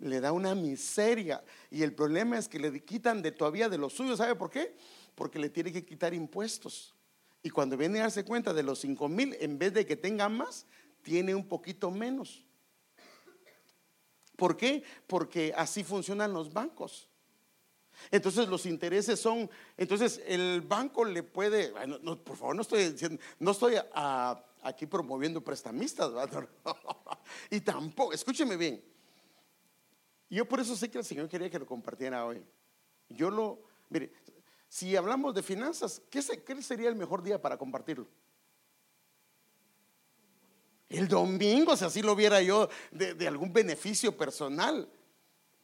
le da una miseria. Y el problema es que le quitan de todavía de lo suyo. ¿Sabe por qué? Porque le tiene que quitar impuestos. Y cuando viene a darse cuenta de los 5 mil, en vez de que tenga más, tiene un poquito menos. ¿Por qué? Porque así funcionan los bancos. Entonces los intereses son, entonces el banco le puede, por favor, no estoy diciendo, no estoy aquí promoviendo prestamistas, y tampoco, escúcheme bien, yo por eso sé que el Señor quería que lo compartiera hoy. Yo lo, mire, si hablamos de finanzas, ¿qué, sería el mejor día para compartirlo? El domingo, si así lo viera yo, de, algún beneficio personal.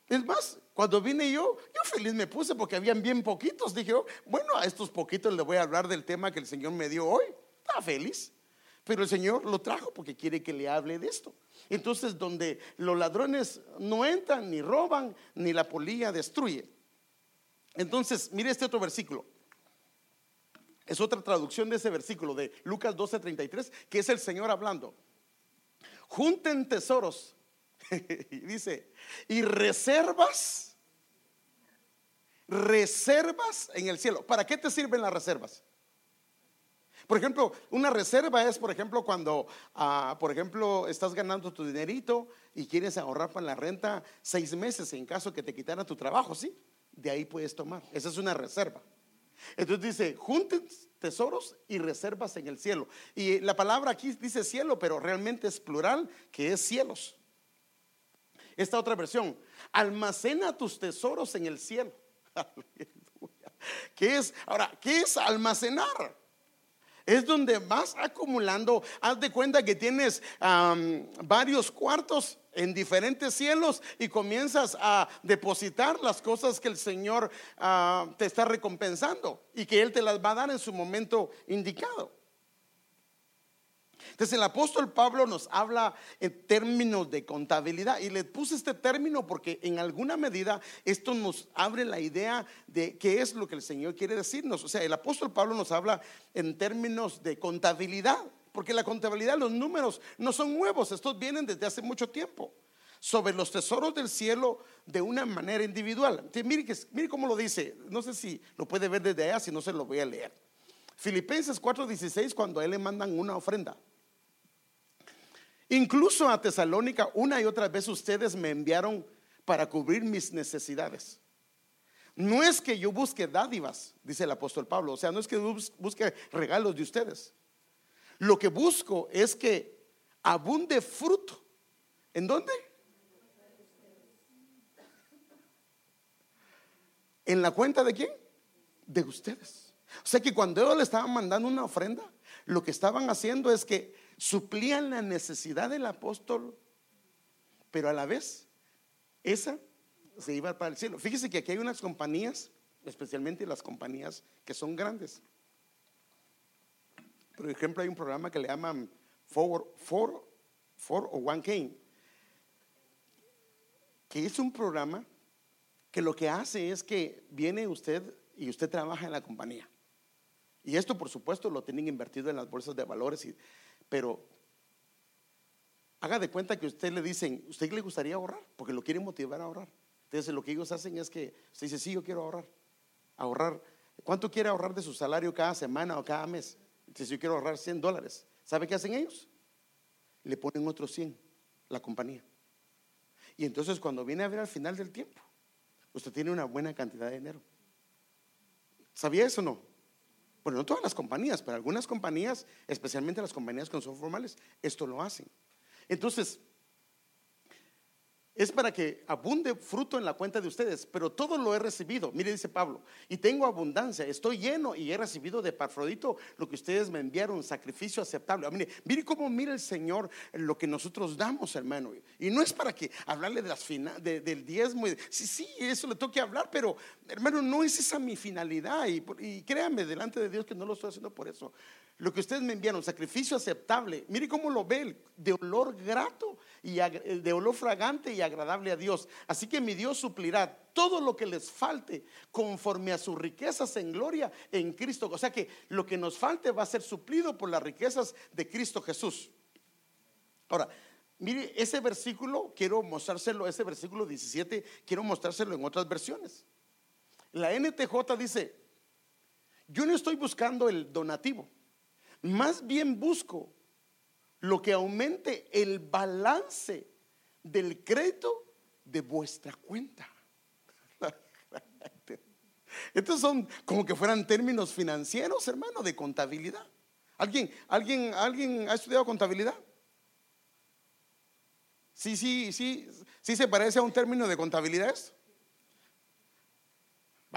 Es más, cuando vine yo, yo feliz me puse porque habían bien poquitos. Dije, oh, bueno, a estos poquitos le voy a hablar del tema que el Señor me dio hoy. Estaba feliz. Pero el Señor lo trajo porque quiere que le hable de esto. Entonces, donde los ladrones no entran, ni roban, ni la polilla destruye. Entonces, mire este otro versículo. Es otra traducción de ese versículo de Lucas 12:33, que es el Señor hablando. Junten tesoros, dice, y reservas, reservas en el cielo. ¿Para qué te sirven las reservas? Por ejemplo, una reserva es, por ejemplo, cuando, ah, por ejemplo, estás ganando tu dinerito y quieres ahorrar para la renta seis meses en caso que te quitaran tu trabajo, ¿sí? De ahí puedes tomar. Esa es una reserva. Entonces dice, junten tesoros y reservas en el cielo. Y la palabra aquí dice cielo, pero realmente es plural, que es cielos. Esta otra versión, almacena tus tesoros en el cielo. ¿Qué es? Ahora, ¿qué es almacenar? Es donde vas acumulando. Haz de cuenta que tienes varios cuartos en diferentes cielos y comienzas a depositar las cosas que el Señor ah, te está recompensando y que Él te las va a dar en su momento indicado. Entonces el apóstol Pablo nos habla en términos de contabilidad y le puse este término porque en alguna medida esto nos abre la idea de qué es lo que el Señor quiere decirnos. O sea, el apóstol Pablo nos habla en términos de contabilidad, porque la contabilidad, los números no son nuevos, estos vienen desde hace mucho tiempo sobre los tesoros del cielo de una manera individual. mire, mire cómo lo dice, no sé si lo puede ver desde allá, si no se lo voy a leer. Filipenses 4:16, cuando a él le mandan una ofrenda. Incluso a Tesalónica, una y otra vez ustedes me enviaron para cubrir mis necesidades. No es que yo busque dádivas, dice el apóstol Pablo, o sea, no es que busque regalos de ustedes. Lo que busco es que abunde fruto. ¿En dónde? ¿En la cuenta de quién? De ustedes. O sea que cuando ellos le estaban mandando una ofrenda, lo que estaban haciendo es que suplían la necesidad del apóstol, pero a la vez esa se iba para el cielo. Fíjese que aquí hay unas compañías, especialmente las compañías que son grandes. Por ejemplo, hay un programa que le llaman Four, o One Cane, que es un programa que lo que hace es que viene usted y usted trabaja en la compañía. Y esto, por supuesto, lo tienen invertido en las bolsas de valores y pero haga de cuenta que usted le dicen, ¿usted le gustaría ahorrar? Porque lo quieren motivar a ahorrar. Entonces lo que ellos hacen es que usted dice, sí, yo quiero ahorrar. Ahorrar. ¿Cuánto quiere ahorrar de su salario cada semana o cada mes? Entonces yo quiero ahorrar 100 dólares. ¿Sabe qué hacen ellos? Le ponen otros 100, la compañía. Y entonces cuando viene a ver al final del tiempo, usted tiene una buena cantidad de dinero. ¿Sabía eso o no? Bueno, no todas las compañías, pero algunas compañías, especialmente las compañías no son formales, esto lo hacen. Entonces, es para que abunde fruto en la cuenta de ustedes, pero todo lo he recibido. Mire, dice Pablo, y tengo abundancia, estoy lleno y he recibido de Parfrodito lo que ustedes me enviaron, sacrificio aceptable. Mire, mire cómo mira el Señor lo que nosotros damos, hermano. Y no es para que hablarle de las del diezmo. sí, sí, eso le toque hablar, pero hermano, no es esa mi finalidad. Y, y créame delante de Dios que no lo estoy haciendo por eso. Lo que ustedes me enviaron, sacrificio aceptable. Mire cómo lo ve, de olor grato y de olor fragante y agradable a Dios. Así que mi Dios suplirá todo lo que les falte conforme a sus riquezas en gloria en Cristo. O sea que lo que nos falte va a ser suplido por las riquezas de Cristo Jesús. Ahora, Mire, ese versículo, quiero mostrárselo, ese versículo 17, quiero mostrárselo en otras versiones. La NTJ dice, yo no estoy buscando el donativo, más bien busco lo que aumente el balance del crédito de vuestra cuenta. Estos son como que fueran términos financieros, hermano, de contabilidad. ¿Alguien, alguien, alguien ha estudiado contabilidad? Sí, sí, sí, sí se parece a un término de contabilidad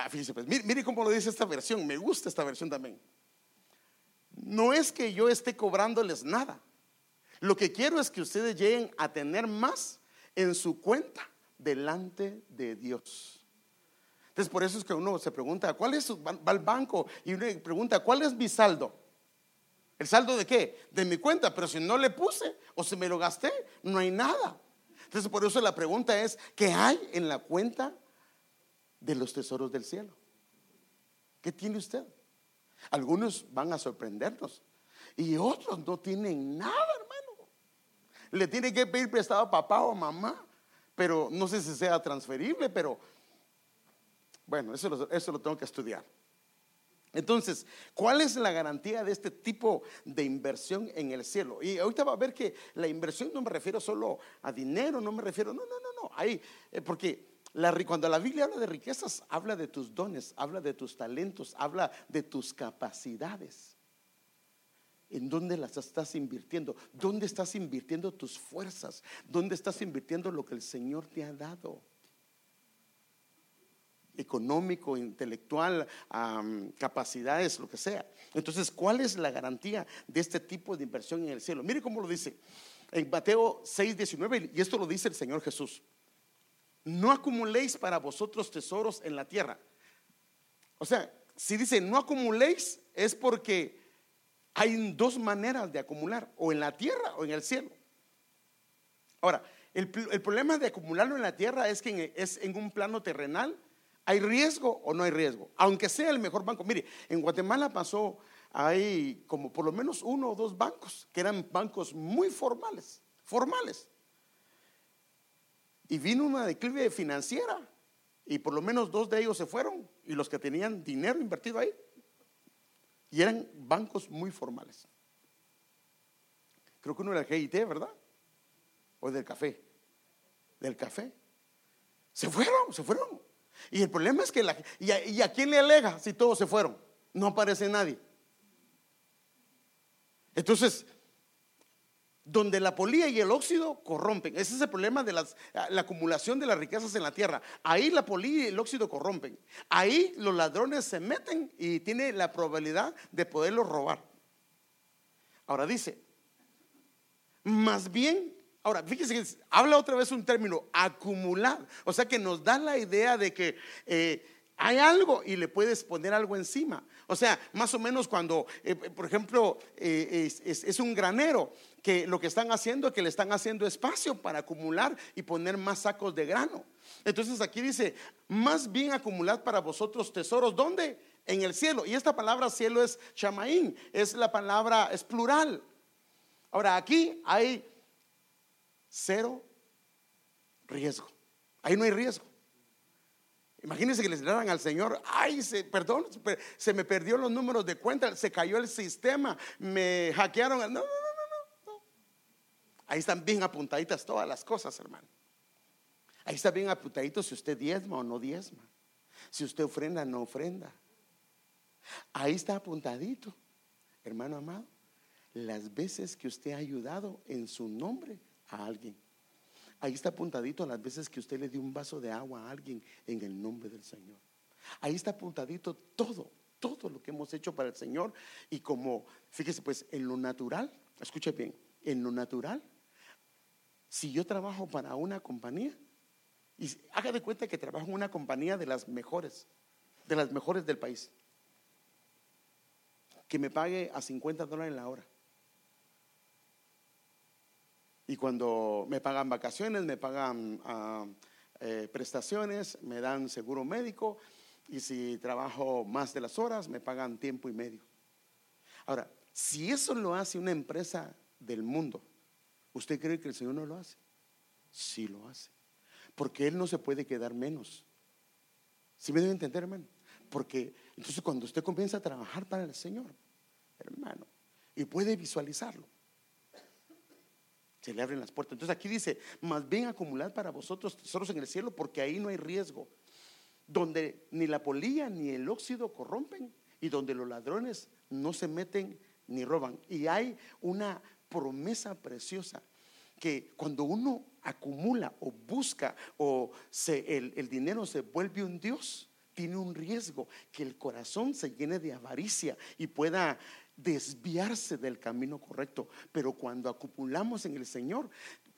fíjese, pues, mire cómo lo dice esta versión, me gusta esta versión también. No es que yo esté cobrándoles nada. Lo que quiero es que ustedes lleguen a tener más en su cuenta delante de Dios. Entonces por eso es que uno se pregunta, ¿cuál es su, va al banco y uno pregunta, ¿cuál es mi saldo? ¿El saldo de qué? De mi cuenta, pero si no le puse o si me lo gasté, no hay nada. Entonces por eso la pregunta es, ¿qué hay en la cuenta de los tesoros del cielo? ¿Qué tiene usted? Algunos van a sorprendernos y otros no tienen nada, hermano. Le tiene que pedir prestado a papá o mamá, pero no sé si sea transferible, pero bueno, eso lo, eso lo tengo que estudiar. Entonces, ¿cuál es la garantía de este tipo de inversión en el cielo? Y ahorita va a ver que la inversión no me refiero solo a dinero, no me refiero, no, no, no, no, ahí, eh, cuando la Biblia habla de riquezas, habla de tus dones, habla de tus talentos, habla de tus capacidades. ¿En dónde las estás invirtiendo? ¿Dónde estás invirtiendo tus fuerzas? ¿Dónde estás invirtiendo lo que el Señor te ha dado? económico, intelectual, capacidades, lo que sea. Entonces, ¿cuál es la garantía de este tipo de inversión en el cielo? Mire cómo lo dice en Mateo 6, 19, y esto lo dice el Señor Jesús. No acumuléis para vosotros tesoros en la tierra. O sea, si dice no acumuléis, es porque hay dos maneras de acumular, o en la tierra o en el cielo. Ahora, el, problema de acumularlo en la tierra es que es en un plano terrenal ¿Hay riesgo o no hay riesgo? Aunque sea el mejor banco. Mire, en Guatemala pasó, hay como por lo menos uno o dos bancos que eran bancos muy formales, formales. Y vino una declive financiera y por lo menos dos de ellos se fueron y los que tenían dinero invertido ahí. Y eran bancos muy formales. Creo que uno era el GIT, ¿verdad? O del café. Del café. Se fueron, se fueron. Y el problema es que, la, y, a, quién le alega si todos se fueron? No aparece nadie. Entonces, donde la polía y el óxido corrompen. Ese es el problema de las, la acumulación de las riquezas en la tierra. Ahí la polía y el óxido corrompen. Ahí los ladrones se meten y tiene la probabilidad de poderlos robar. Ahora dice, más bien Ahora, fíjese que habla otra vez un término, acumular. O sea que nos da la idea de que eh, hay algo y le puedes poner algo encima. O sea, más o menos cuando, eh, por ejemplo, eh, es, un granero, que lo que están haciendo es que le están haciendo espacio para acumular y poner más sacos de grano. Entonces aquí dice, más bien acumulad para vosotros tesoros. ¿Dónde? En el cielo. Y esta palabra cielo es chamaín, es la palabra, es plural. Ahora aquí hay cero riesgo. Ahí no hay riesgo. Imagínense que les dieran al Señor, ay, perdón, se me perdió los números de cuenta, se cayó el sistema, me hackearon. No, no. Ahí están bien apuntaditas todas las cosas, hermano. Ahí está bien apuntadito si usted diezma o no diezma, si usted ofrenda o no ofrenda. Ahí está apuntadito, hermano amado, las veces que usted ha ayudado en su nombre a alguien. Ahí está apuntadito las veces que usted le dio un vaso de agua a alguien en el nombre del Señor. Ahí está apuntadito todo, todo lo que hemos hecho para el Señor. Y como, fíjese pues, en lo natural, escuche bien, en lo natural, si yo trabajo para una compañía, y haga de cuenta que trabajo en una compañía de las mejores, de las mejores del país, que me pague a 50 dólares la hora. Y cuando me pagan vacaciones, me pagan ah, eh, prestaciones, me dan seguro médico y si trabajo más de las horas, me pagan tiempo y medio. Ahora, si eso lo hace una empresa del mundo, ¿Usted cree que el Señor no lo hace? Sí lo hace. Porque Él no se puede quedar menos. ¿Sí me debe entender, hermano? Porque entonces cuando usted comienza a trabajar para el Señor, hermano, y puede visualizarlo, se le abren las puertas. Entonces aquí dice, más bien acumulad para vosotros tesoros en el cielo, porque ahí no hay riesgo, donde ni la polilla ni el óxido corrompen y donde los ladrones no se meten ni roban. Y hay una promesa preciosa que cuando uno acumula o busca o se, el, el dinero se vuelve un Dios, tiene un riesgo que el corazón se llene de avaricia y pueda desviarse del camino correcto. Pero cuando acumulamos en el Señor,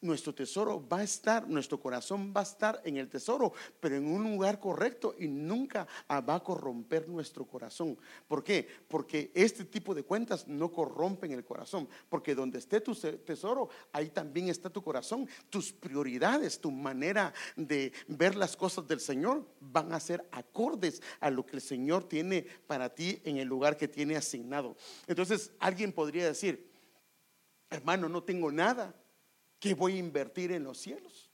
nuestro tesoro va a estar, nuestro corazón va a estar en el tesoro, pero en un lugar correcto y nunca va a corromper nuestro corazón. ¿Por qué? Porque este tipo de cuentas no corrompen el corazón, porque donde esté tu tesoro, ahí también está tu corazón. Tus prioridades, tu manera de ver las cosas del Señor van a ser acordes a lo que el Señor tiene para ti en el lugar que tiene asignado. Entonces, alguien podría decir, hermano, no tengo nada ¿Qué voy a invertir en los cielos?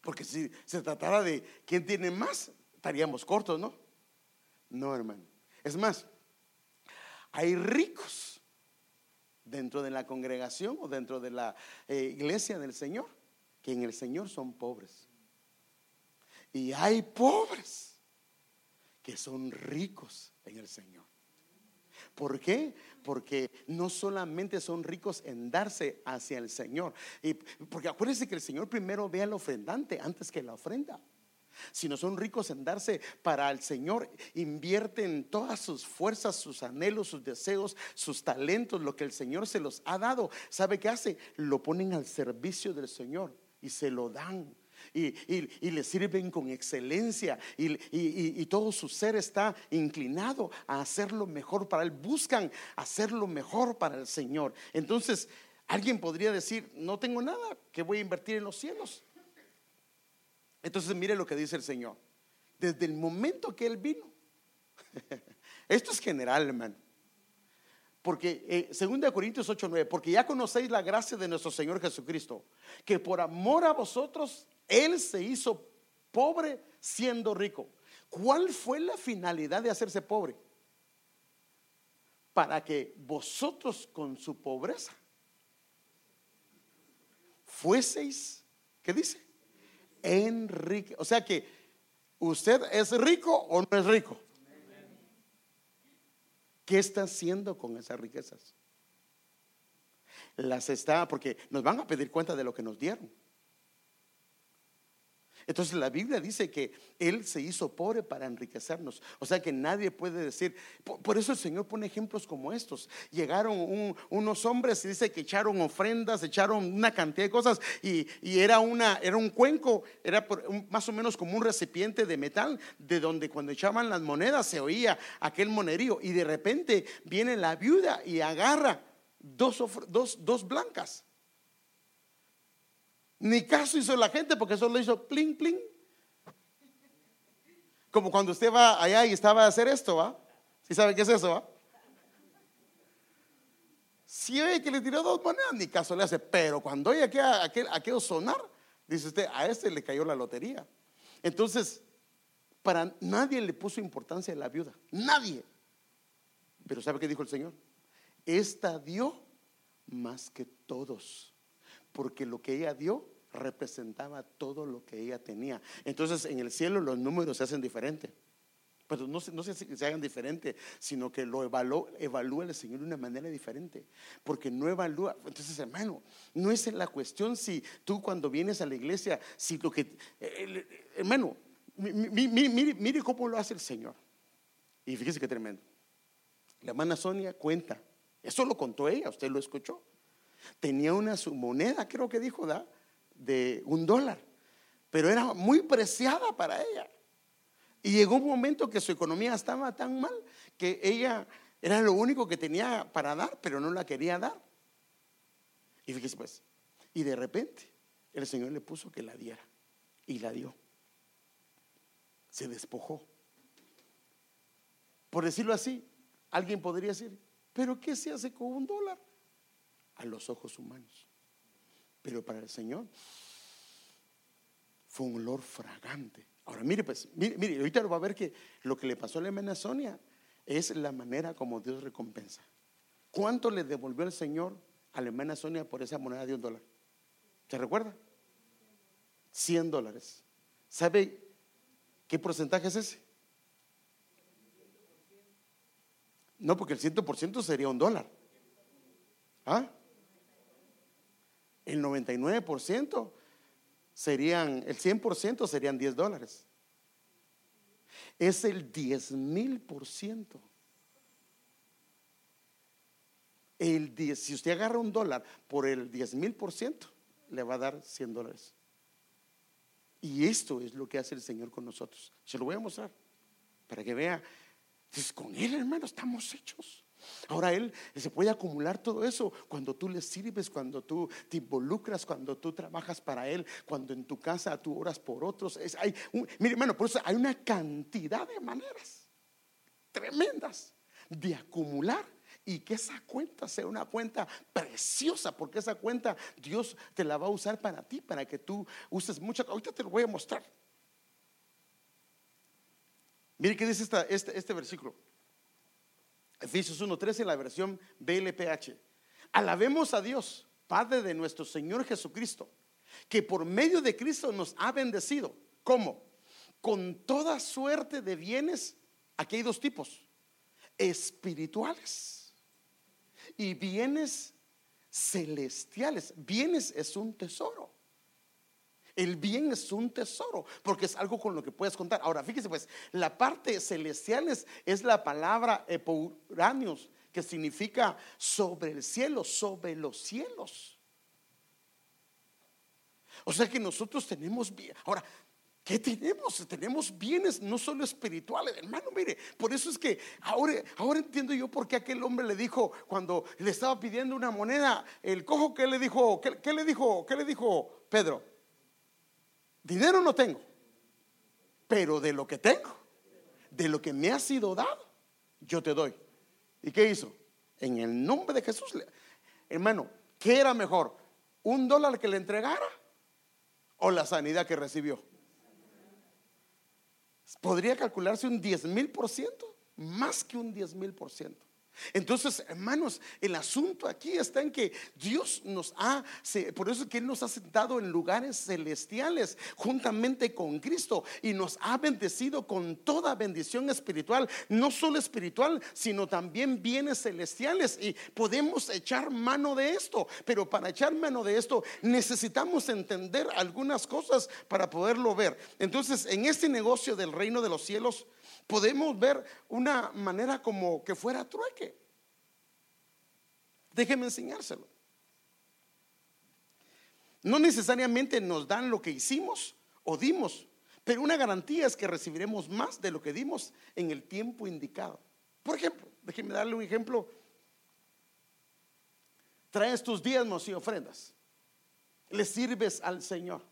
Porque si se tratara de quién tiene más, estaríamos cortos, ¿no? No, hermano. Es más, hay ricos dentro de la congregación o dentro de la eh, iglesia del Señor que en el Señor son pobres. Y hay pobres que son ricos en el Señor. ¿Por qué? Porque no solamente son ricos en darse hacia el Señor. Y porque acuérdense que el Señor primero ve al ofrendante antes que la ofrenda. Si no son ricos en darse para el Señor, invierten todas sus fuerzas, sus anhelos, sus deseos, sus talentos, lo que el Señor se los ha dado. ¿Sabe qué hace? Lo ponen al servicio del Señor y se lo dan y, le sirven con excelencia y, todo su ser está inclinado a hacerlo mejor para Él. Buscan hacerlo mejor para el Señor. Entonces, alguien podría decir, no tengo nada que voy a invertir en los cielos. Entonces, mire lo que dice el Señor. Desde el momento que Él vino, esto es general, hermano. Porque, eh, 2 Corintios 8, 9, porque ya conocéis la gracia de nuestro Señor Jesucristo, que por amor a vosotros él se hizo pobre siendo rico. ¿Cuál fue la finalidad de hacerse pobre? Para que vosotros con su pobreza fueseis, ¿qué dice? Enrique. O sea que usted es rico o no es rico. ¿Qué está haciendo con esas riquezas? Las está, porque nos van a pedir cuenta de lo que nos dieron. Entonces la Biblia dice que Él se hizo pobre para enriquecernos. O sea que nadie puede decir, por, eso el Señor pone ejemplos como estos. Llegaron unos hombres y dice que echaron ofrendas, echaron una cantidad de cosas y, era, una, era un cuenco, era más o menos como un recipiente de metal, de donde cuando echaban las monedas se oía aquel monerío. Y de repente viene la viuda y agarra dos, dos, dos blancas ni caso hizo la gente porque solo hizo pling, pling. Como cuando usted va allá y estaba a hacer esto, ¿va? ¿Sí sabe qué es eso, va? Si oye que le tiró dos monedas, ni caso le hace. Pero cuando oye aquel, aquel, aquel sonar, dice usted, a este le cayó la lotería. Entonces, para nadie le puso importancia a la viuda. Nadie. Pero ¿sabe qué dijo el Señor? Esta dio más que todos porque lo que ella dio representaba todo lo que ella tenía. Entonces en el cielo los números se hacen diferentes. Pero no, no se, se hagan diferentes, sino que lo evalúa, el Señor de una manera diferente. Porque no evalúa. Entonces, hermano, no es la cuestión si tú cuando vienes a la iglesia, si lo que. hermano, mire, mire cómo lo hace el Señor. Y fíjese qué tremendo. La hermana Sonia cuenta. Eso lo contó ella, usted lo escuchó tenía una su moneda, creo que dijo, ¿da? De un dólar, pero era muy preciada para ella. Y llegó un momento que su economía estaba tan mal que ella era lo único que tenía para dar, pero no la quería dar. Y fíjese pues, y de repente el Señor le puso que la diera y la dio. Se despojó. Por decirlo así, alguien podría decir, pero ¿qué se hace con un dólar? a los ojos humanos. Pero para el Señor fue un olor fragante. Ahora, mire, pues, mire, mire, ahorita lo va a ver que lo que le pasó a la hermana Sonia es la manera como Dios recompensa. ¿Cuánto le devolvió el Señor a la hermana Sonia por esa moneda de un dólar? ¿Se recuerda? 100 dólares. ¿Sabe qué porcentaje es ese? No, porque el 100% sería un dólar. ¿Ah? El 99% serían, el 100% serían 10 dólares. Es el 10 mil por ciento. El 10, si usted agarra un dólar por el 10 mil por ciento, le va a dar 100 dólares. Y esto es lo que hace el Señor con nosotros. Se lo voy a mostrar para que vea. Pues con Él, hermano, estamos hechos. Ahora Él se puede acumular todo eso cuando tú le sirves, cuando tú te involucras, cuando tú trabajas para Él, cuando en tu casa tú oras por otros. Hay mire, hermano, por eso hay una cantidad de maneras tremendas de acumular y que esa cuenta sea una cuenta preciosa, porque esa cuenta Dios te la va a usar para ti, para que tú uses mucho. Ahorita te lo voy a mostrar. Mire qué dice este, este versículo. Efesios 1.13 en la versión BLPH. Alabemos a Dios, Padre de nuestro Señor Jesucristo, que por medio de Cristo nos ha bendecido. ¿Cómo? Con toda suerte de bienes. Aquí hay dos tipos. Espirituales y bienes celestiales. Bienes es un tesoro. El bien es un tesoro, porque es algo con lo que puedes contar. Ahora, fíjese pues, la parte celestial es, la palabra epouranios, que significa sobre el cielo, sobre los cielos. O sea que nosotros tenemos bien. Ahora, ¿Qué tenemos? Tenemos bienes no solo espirituales, hermano. Mire, por eso es que ahora, ahora entiendo yo por qué aquel hombre le dijo cuando le estaba pidiendo una moneda, el cojo, ¿qué le dijo? ¿Qué, qué le dijo? ¿Qué le dijo Pedro? Dinero no tengo, pero de lo que tengo, de lo que me ha sido dado, yo te doy. ¿Y qué hizo? En el nombre de Jesús, hermano, ¿qué era mejor? ¿Un dólar que le entregara o la sanidad que recibió? Podría calcularse un 10 mil por ciento, más que un 10 mil por ciento. Entonces, hermanos, el asunto aquí está en que Dios nos ha, por eso es que Él nos ha sentado en lugares celestiales juntamente con Cristo y nos ha bendecido con toda bendición espiritual, no solo espiritual, sino también bienes celestiales. Y podemos echar mano de esto, pero para echar mano de esto necesitamos entender algunas cosas para poderlo ver. Entonces, en este negocio del reino de los cielos, podemos ver una manera como que fuera trueque. Déjeme enseñárselo. No necesariamente nos dan lo que hicimos o dimos, pero una garantía es que recibiremos más de lo que dimos en el tiempo indicado. Por ejemplo, déjeme darle un ejemplo. Traes tus diezmos y ofrendas. Le sirves al Señor.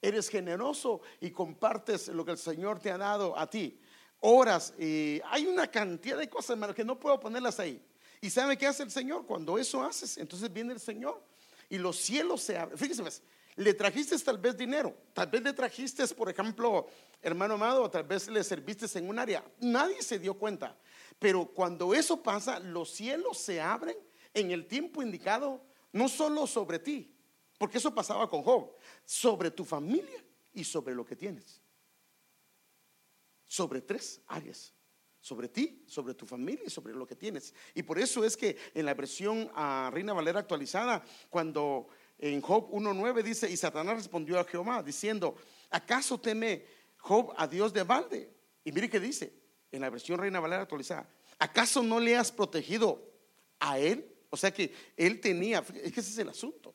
Eres generoso y compartes lo que el Señor te ha dado a ti horas. Hay una cantidad de cosas, hermano, que no puedo ponerlas ahí. ¿Y sabe qué hace el Señor? Cuando eso haces, entonces viene el Señor y los cielos se abren. Fíjese, pues, le trajiste tal vez dinero, tal vez le trajiste, por ejemplo, hermano amado, tal vez le serviste en un área. Nadie se dio cuenta. Pero cuando eso pasa, los cielos se abren en el tiempo indicado, no solo sobre ti, porque eso pasaba con Job, sobre tu familia y sobre lo que tienes sobre tres áreas. Sobre ti, sobre tu familia y sobre lo que tienes. Y por eso es que en la versión a Reina Valera actualizada, cuando en Job 1.9 dice, y Satanás respondió a Jehová diciendo, ¿acaso teme Job a Dios de balde? Y mire que dice en la versión Reina Valera actualizada, ¿acaso no le has protegido a él? O sea que él tenía, es que ese es el asunto.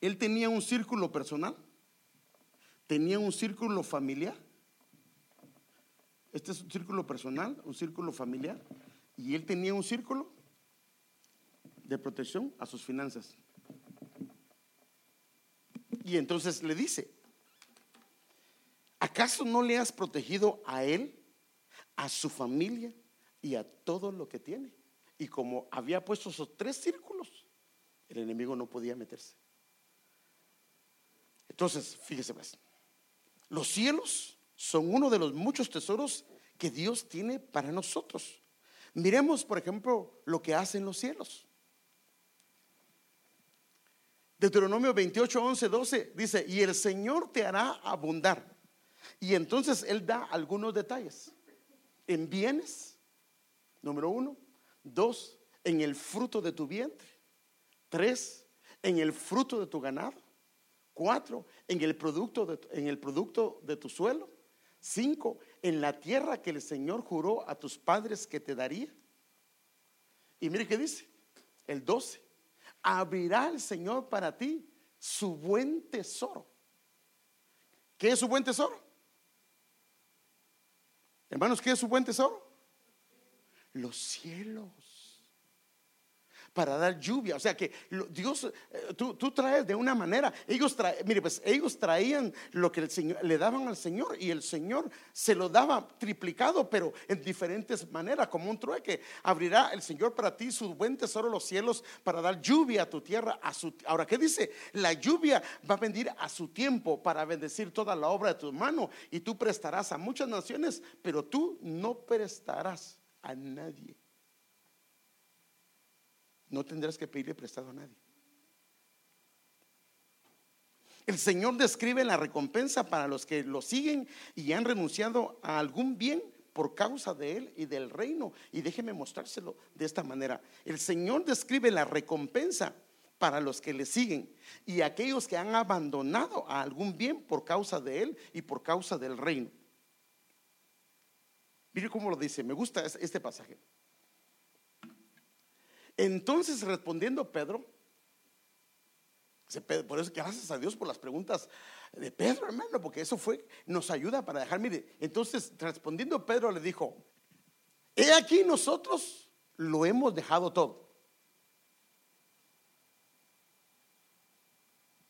Él tenía un círculo personal tenía un círculo familiar. Este es un círculo personal, un círculo familiar. Y él tenía un círculo de protección a sus finanzas. Y entonces le dice, ¿acaso no le has protegido a él, a su familia y a todo lo que tiene? y como había puesto esos tres círculos, el enemigo no podía meterse. Entonces, fíjese más, los cielos son uno de los muchos tesoros que Dios tiene para nosotros. Miremos, por ejemplo, lo que hacen los cielos. Deuteronomio 28, 11, 12 dice, y el Señor te hará abundar. Y entonces Él da algunos detalles. En bienes, número uno. Dos, en el fruto de tu vientre. Tres, en el fruto de tu ganado. Cuatro, en el producto de, en el producto de tu suelo. Cinco, en la tierra que el Señor juró a tus padres que te daría. Y mire qué dice, el 12, abrirá el Señor para ti su buen tesoro. ¿Qué es su buen tesoro? Hermanos, ¿qué es su buen tesoro? Los cielos para dar lluvia. O sea que Dios, eh, tú, traes de una manera. Ellos mire, pues ellos traían lo que el Señor le daban al Señor y el Señor se lo daba triplicado, pero en diferentes maneras, como un trueque. Abrirá el Señor para ti su buen tesoro los cielos para dar lluvia a tu tierra. A su, ahora, ¿qué dice? La lluvia va a venir a su tiempo para bendecir toda la obra de tu mano y tú prestarás a muchas naciones, pero tú no prestarás a nadie no tendrás que pedirle prestado a nadie. El Señor describe la recompensa para los que lo siguen y han renunciado a algún bien por causa de Él y del reino. Y déjeme mostrárselo de esta manera. El Señor describe la recompensa para los que le siguen y aquellos que han abandonado a algún bien por causa de Él y por causa del reino. Mire cómo lo dice, me gusta este pasaje. Entonces respondiendo Pedro, por eso gracias a Dios por las preguntas de Pedro, hermano, porque eso fue, nos ayuda para dejar, mire, entonces respondiendo Pedro le dijo, he aquí nosotros lo hemos dejado todo.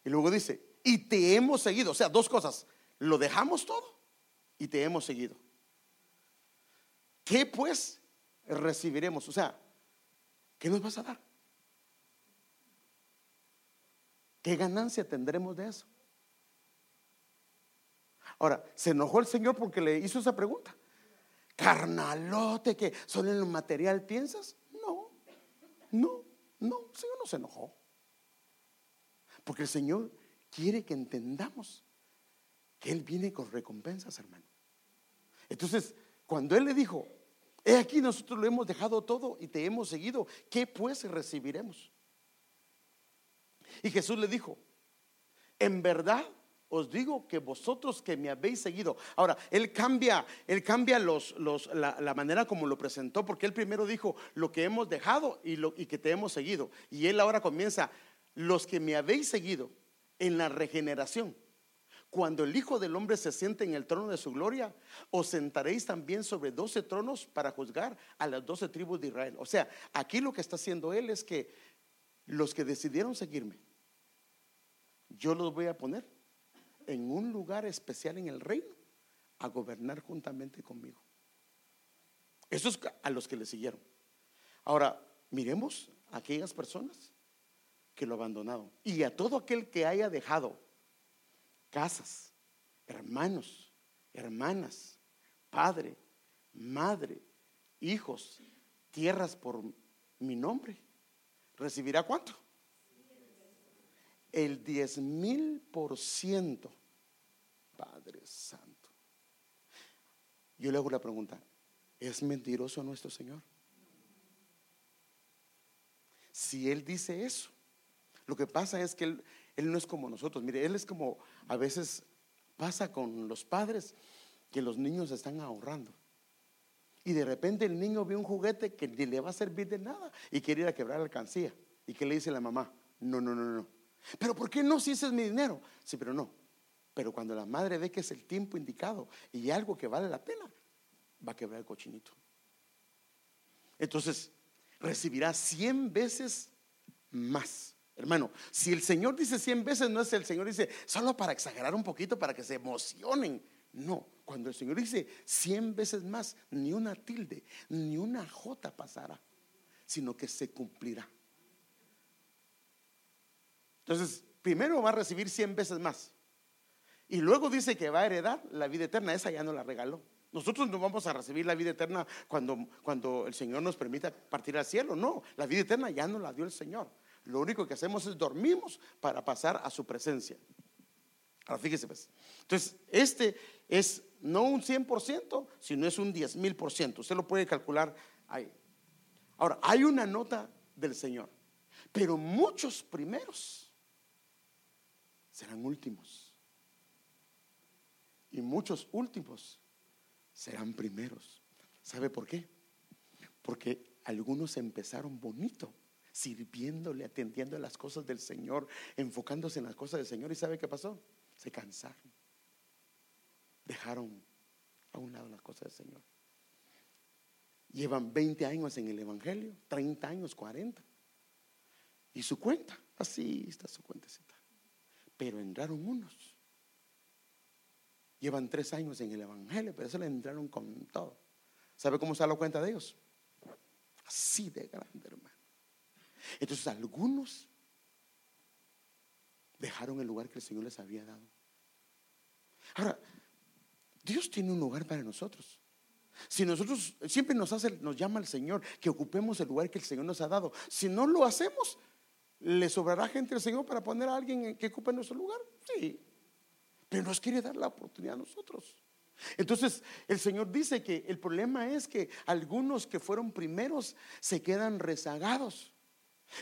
Y luego dice, y te hemos seguido, o sea, dos cosas, lo dejamos todo y te hemos seguido. ¿Qué pues recibiremos? O sea, ¿Qué nos vas a dar? ¿Qué ganancia tendremos de eso? Ahora, ¿se enojó el Señor porque le hizo esa pregunta? Carnalote que son en el material, ¿piensas? No, no, no, el Señor no se enojó. Porque el Señor quiere que entendamos que Él viene con recompensas, hermano. Entonces, cuando Él le dijo, He aquí nosotros lo hemos dejado todo y te hemos seguido. ¿Qué pues recibiremos? Y Jesús le dijo, en verdad os digo que vosotros que me habéis seguido. Ahora, él cambia, él cambia la, manera como lo presentó, porque él primero dijo lo que hemos dejado y, lo, y que te hemos seguido. Y él ahora comienza, los que me habéis seguido en la regeneración cuando el Hijo del Hombre se siente en el trono de su gloria, os sentaréis también sobre doce tronos para juzgar a las doce tribus de Israel. O sea, aquí lo que está haciendo Él es que los que decidieron seguirme, yo los voy a poner en un lugar especial en el reino a gobernar juntamente conmigo. Eso es a los que le siguieron. Ahora, miremos a aquellas personas que lo abandonaron y a todo aquel que haya dejado casas, hermanos, hermanas, padre, madre, hijos, tierras por mi nombre. ¿Recibirá cuánto? El diez mil por ciento. Padre Santo. Yo le hago la pregunta, ¿es mentiroso nuestro Señor? Si Él dice eso, lo que pasa es que Él, él no es como nosotros. Mire, Él es como a veces pasa con los padres que los niños están ahorrando. Y de repente el niño ve un juguete que ni le va a servir de nada y quiere ir a quebrar la alcancía. ¿Y qué le dice la mamá? No, no, no, no. Pero ¿por qué no si ese es mi dinero? Sí, pero no. Pero cuando la madre ve que es el tiempo indicado y algo que vale la pena, va a quebrar el cochinito. Entonces, recibirá cien veces más. Hermano, si el Señor dice cien veces, no es el Señor dice solo para exagerar un poquito, para que se emocionen. No, cuando el Señor dice cien veces más, ni una tilde, ni una jota pasará. sino que se cumplirá. Entonces, primero va a recibir 100 veces más. Y luego dice que va a heredar la vida eterna. Esa ya no la regaló. Nosotros no vamos a recibir la vida eterna cuando, cuando el Señor nos permita partir al cielo. No, la vida eterna ya no la dio el Señor. Lo único que hacemos es dormimos para pasar a su presencia. Ahora fíjese pues. Entonces, este es no un 100%, sino es un 10 mil por ciento. Usted lo puede calcular ahí. Ahora, hay una nota del Señor, pero muchos primeros serán últimos. Y muchos últimos serán primeros. ¿Sabe por qué? Porque algunos empezaron bonito, sirviéndole, atendiendo a las cosas del Señor, enfocándose en las cosas del Señor. ¿Y sabe qué pasó? Se cansaron. Dejaron a un lado las cosas del Señor. Llevan 20 años en el Evangelio, 30 años, 40. Y su cuenta, así está su cuentecita. Pero entraron unos. Llevan tres años en el Evangelio, pero eso le entraron con todo. ¿Sabe cómo está la cuenta de ellos? Así de grande, hermano. Entonces algunos dejaron el lugar que el Señor les había dado. Ahora, Dios tiene un lugar para nosotros. Si nosotros siempre nos hace, nos llama el Señor que ocupemos el lugar que el Señor nos ha dado. Si no lo hacemos, ¿le sobrará gente al Señor para poner a alguien que ocupe nuestro lugar? Sí. Pero nos quiere dar la oportunidad a nosotros. Entonces, el Señor dice que el problema es que algunos que fueron primeros se quedan rezagados.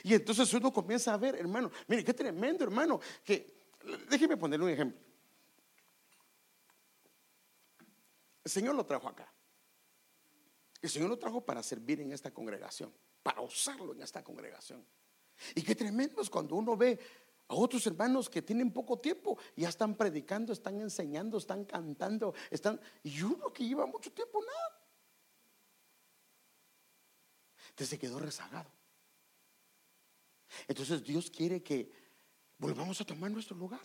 Y entonces uno comienza a ver, hermano, mire, qué tremendo, hermano, que déjeme ponerle un ejemplo. El Señor lo trajo acá. El Señor lo trajo para servir en esta congregación, para usarlo en esta congregación. Y qué tremendo es cuando uno ve a otros hermanos que tienen poco tiempo, ya están predicando, están enseñando, están cantando, están y uno que lleva mucho tiempo nada. Entonces se quedó rezagado. Entonces Dios quiere que volvamos a tomar nuestro lugar,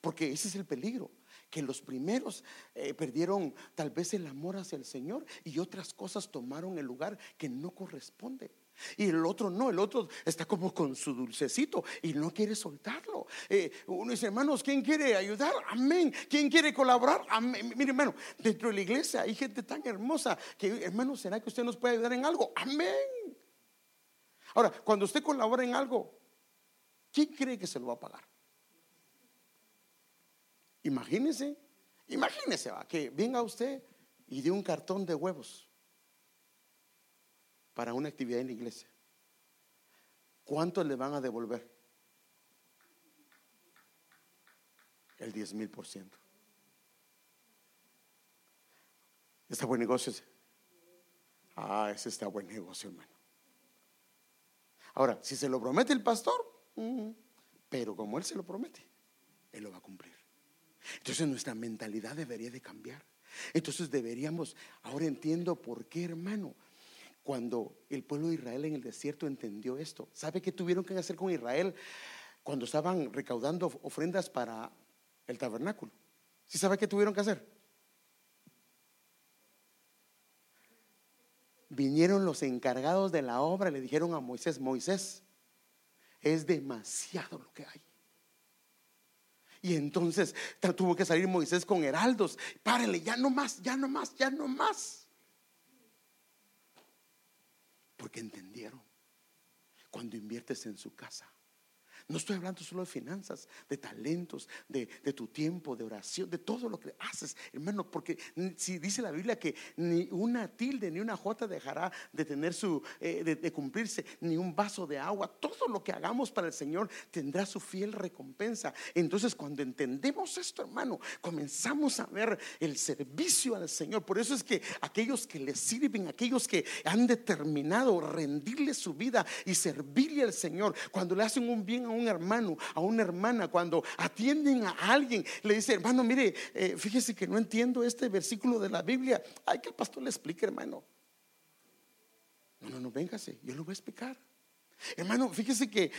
porque ese es el peligro que los primeros eh, perdieron tal vez el amor hacia el Señor y otras cosas tomaron el lugar que no corresponde. Y el otro no, el otro está como con su dulcecito y no quiere soltarlo. Eh, uno dice, hermanos, ¿quién quiere ayudar? Amén. ¿Quién quiere colaborar? Amén. Mire, hermano, dentro de la iglesia hay gente tan hermosa que, hermano, ¿será que usted nos puede ayudar en algo? Amén. Ahora, cuando usted colabora en algo, ¿quién cree que se lo va a pagar? Imagínese, imagínese que venga usted y dé un cartón de huevos para una actividad en la iglesia. ¿Cuánto le van a devolver? El 10 mil por ciento. ¿Está buen negocio? Ah, ese está buen negocio, hermano. Ahora, si se lo promete el pastor, mm, pero como él se lo promete, él lo va a cumplir. Entonces nuestra mentalidad debería de cambiar. Entonces deberíamos, ahora entiendo por qué, hermano, cuando el pueblo de Israel en el desierto entendió esto, ¿sabe qué tuvieron que hacer con Israel cuando estaban recaudando ofrendas para el tabernáculo? ¿Sí sabe qué tuvieron que hacer? Vinieron los encargados de la obra y le dijeron a Moisés, Moisés, es demasiado lo que hay. Y entonces tuvo que salir Moisés con heraldos. Párenle, ya no más, ya no más, ya no más. Porque entendieron. Cuando inviertes en su casa, no estoy hablando solo de finanzas, de talentos, de, tu tiempo, de oración, de todo lo que haces, hermano, porque si dice la Biblia que ni una tilde ni una jota dejará de tener su, eh, de, cumplirse, ni un vaso de agua, todo lo que hagamos para el Señor tendrá su fiel recompensa. Entonces, cuando entendemos esto, hermano, comenzamos a ver el servicio al Señor. Por eso es que aquellos que le sirven, aquellos que han determinado rendirle su vida y servirle al Señor, cuando le hacen un bien a un hermano, a una hermana, cuando atienden a alguien, le dice, hermano, mire, eh, fíjese que no entiendo este versículo de la Biblia. Hay que el pastor le explique, hermano. No, no, no, véngase, yo lo voy a explicar. Hermano, fíjese que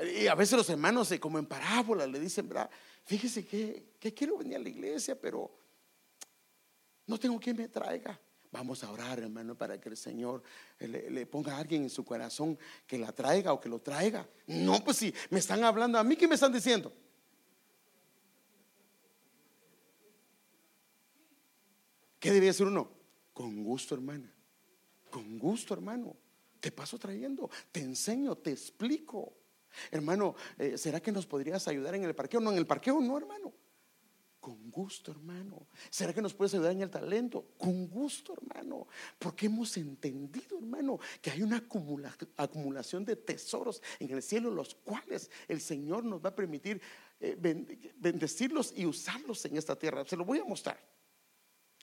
y a veces los hermanos, como en parábolas, le dicen, ¿verdad? Fíjese que, que quiero venir a la iglesia, pero no tengo quien me traiga. Vamos a orar, hermano, para que el Señor le, le, ponga a alguien en su corazón que la traiga o que lo traiga. No, pues si me están hablando a mí, ¿qué me están diciendo? ¿Qué debe hacer uno? Con gusto, hermana. Con gusto, hermano. Te paso trayendo, te enseño, te explico. Hermano, eh, ¿será que nos podrías ayudar en el parqueo? No, en el parqueo no, hermano. Con gusto, hermano. ¿Será que nos puedes ayudar en el talento? Con gusto, hermano. Porque hemos entendido, hermano, que hay una acumulación de tesoros en el cielo, los cuales el Señor nos va a permitir eh, bendecirlos y usarlos en esta tierra. Se lo voy a mostrar.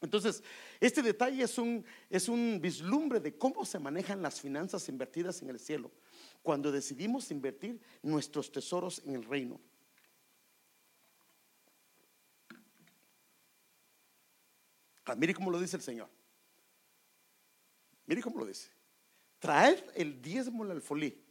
Entonces, este detalle es un, es un vislumbre de cómo se manejan las finanzas invertidas en el cielo cuando decidimos invertir nuestros tesoros en el reino. Mire cómo lo dice el Señor. Mire cómo lo dice. Traed el diezmo al alfolí.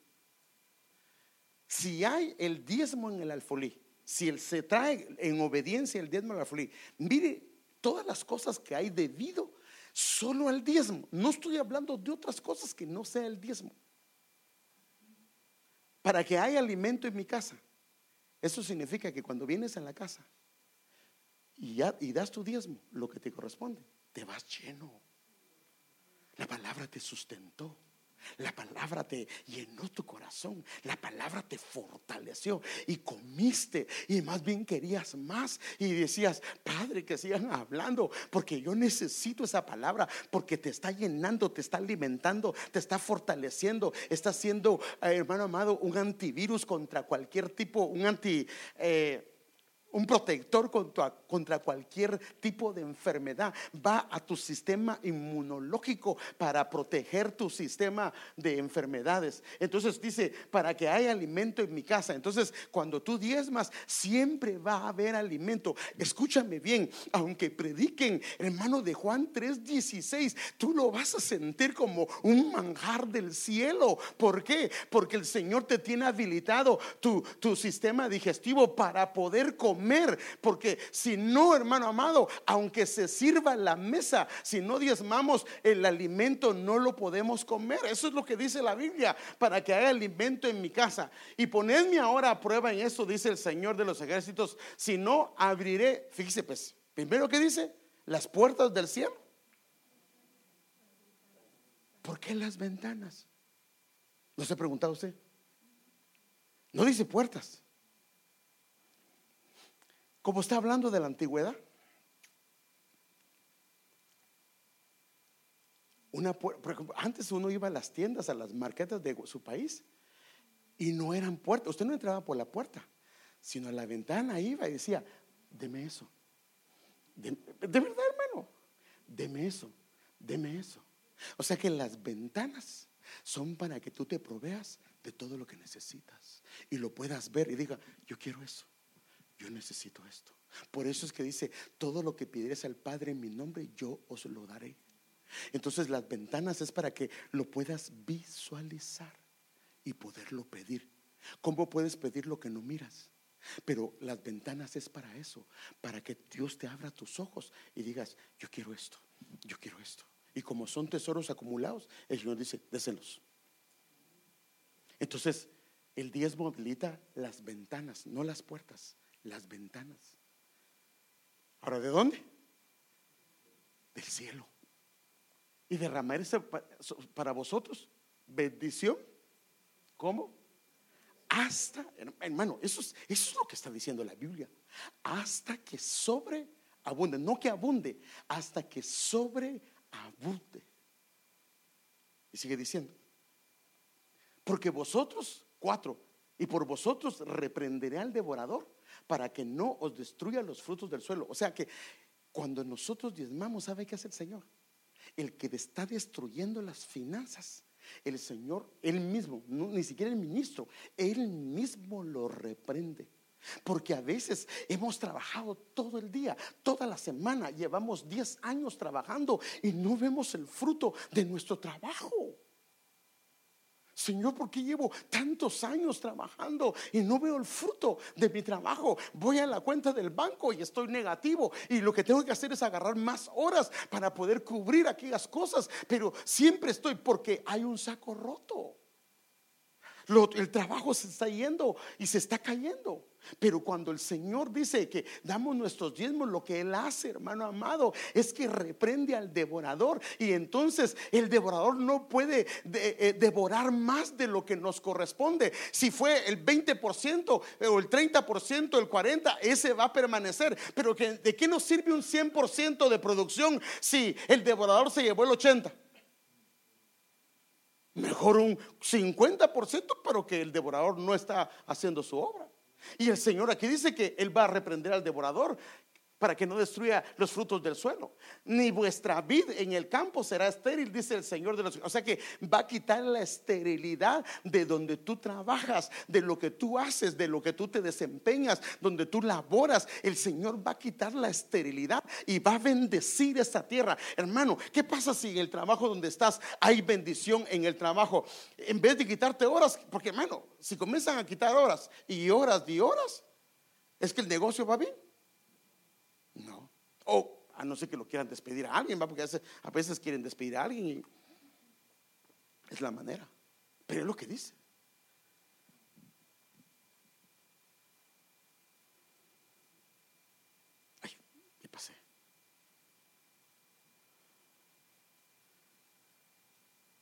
Si hay el diezmo en el alfolí, si él se trae en obediencia el diezmo al alfolí, mire todas las cosas que hay debido solo al diezmo. No estoy hablando de otras cosas que no sea el diezmo. Para que haya alimento en mi casa. Eso significa que cuando vienes a la casa y, das tu diezmo, lo que te corresponde, te vas lleno. La palabra te sustentó. La palabra te llenó tu corazón, la palabra te fortaleció. Y comiste. Y más bien querías más. Y decías, Padre, que sigan hablando porque yo necesito esa palabra porque te está llenando, te está alimentando, te está fortaleciendo, está siendo, eh, hermano amado, un antivirus contra cualquier tipo, un anti... Eh, un protector contra, cualquier tipo de enfermedad. Va a tu sistema inmunológico para proteger tu sistema de enfermedades. Entonces dice, para que haya alimento en mi casa. Entonces, cuando tú diezmas, siempre va a haber alimento. Escúchame bien, aunque prediquen, hermano de Juan 3:16, tú lo vas a sentir como un manjar del cielo. ¿Por qué? Porque el Señor te tiene habilitado tu, tu sistema digestivo para poder comer porque si no, hermano amado, aunque se sirva la mesa, si no diezmamos el alimento, no lo podemos comer. Eso es lo que dice la Biblia, para que haya alimento en mi casa. Y ponedme ahora a prueba en eso, dice el Señor de los ejércitos, si no, abriré, fíjese pues, primero que dice, las puertas del cielo. ¿Por qué las ventanas? ¿No se ha preguntado usted? No dice puertas. Como está hablando de la antigüedad. Una, antes uno iba a las tiendas, a las marquetas de su país y no eran puertas. Usted no entraba por la puerta, sino a la ventana iba y decía, deme eso. De, de verdad, hermano, deme eso, deme eso. O sea que las ventanas son para que tú te proveas de todo lo que necesitas y lo puedas ver y diga, yo quiero eso yo necesito esto. Por eso es que dice, todo lo que pidieres al Padre en mi nombre, yo os lo daré. Entonces las ventanas es para que lo puedas visualizar y poderlo pedir. ¿Cómo puedes pedir lo que no miras? Pero las ventanas es para eso, para que Dios te abra tus ojos y digas, yo quiero esto, yo quiero esto. Y como son tesoros acumulados, el Señor dice, déselos. Entonces, el diezmo habilita las ventanas, no las puertas las ventanas. Ahora, ¿de dónde? Del cielo. Y derramar para vosotros bendición. ¿Cómo? Hasta, hermano, eso es, eso es lo que está diciendo la Biblia. Hasta que sobre abunde, no que abunde, hasta que sobre abunde. Y sigue diciendo, porque vosotros, cuatro, y por vosotros reprenderé al devorador para que no os destruya los frutos del suelo. O sea que cuando nosotros diezmamos, ¿sabe qué hace el Señor? El que está destruyendo las finanzas, el Señor, Él mismo, ni siquiera el ministro, Él mismo lo reprende. Porque a veces hemos trabajado todo el día, toda la semana, llevamos 10 años trabajando y no vemos el fruto de nuestro trabajo. Señor, ¿por qué llevo tantos años trabajando y no veo el fruto de mi trabajo? Voy a la cuenta del banco y estoy negativo y lo que tengo que hacer es agarrar más horas para poder cubrir aquellas cosas, pero siempre estoy porque hay un saco roto. el trabajo se está yendo y se está cayendo. Pero cuando el Señor dice que damos nuestros diezmos, lo que Él hace, hermano amado, es que reprende al devorador. Y entonces el devorador no puede eh, devorar más de lo que nos corresponde. Si fue el 20% o el 30%, el 40%, ese va a permanecer. Pero ¿de qué nos sirve un 100% de producción si el devorador se llevó el 80%? Mejor un 50%, pero que el devorador no está haciendo su obra. Y el Señor aquí dice que Él va a reprender al devorador para que no destruya los frutos del suelo. Ni vuestra vid en el campo será estéril, dice el Señor de los O sea que va a quitar la esterilidad de donde tú trabajas, de lo que tú haces, de lo que tú te desempeñas, donde tú laboras. El Señor va a quitar la esterilidad y va a bendecir esta tierra. Hermano, ¿qué pasa si en el trabajo donde estás hay bendición en el trabajo? En vez de quitarte horas, porque hermano, si comienzan a quitar horas y horas y horas, es que el negocio va bien. O a no ser que lo quieran despedir a alguien, ¿va? porque a veces, quieren despedir a alguien y es la manera. Pero es lo que dice. Ay, me pasé.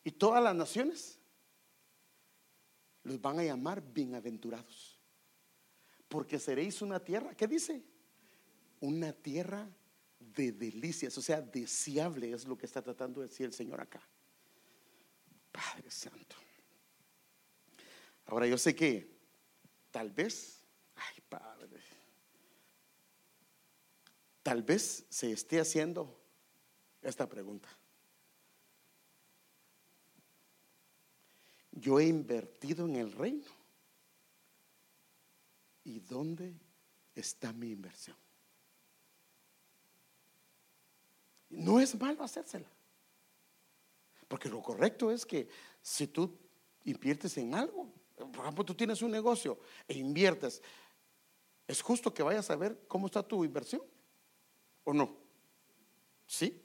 Y todas las naciones los van a llamar bienaventurados. Porque seréis una tierra, ¿qué dice? una tierra de delicias, o sea, deseable es lo que está tratando de decir el Señor acá. Padre Santo. Ahora yo sé que tal vez, ay Padre, tal vez se esté haciendo esta pregunta. Yo he invertido en el reino. ¿Y dónde está mi inversión? No es malo hacérsela. Porque lo correcto es que si tú inviertes en algo, por ejemplo, tú tienes un negocio e inviertes, ¿es justo que vayas a ver cómo está tu inversión? ¿O no? ¿Sí?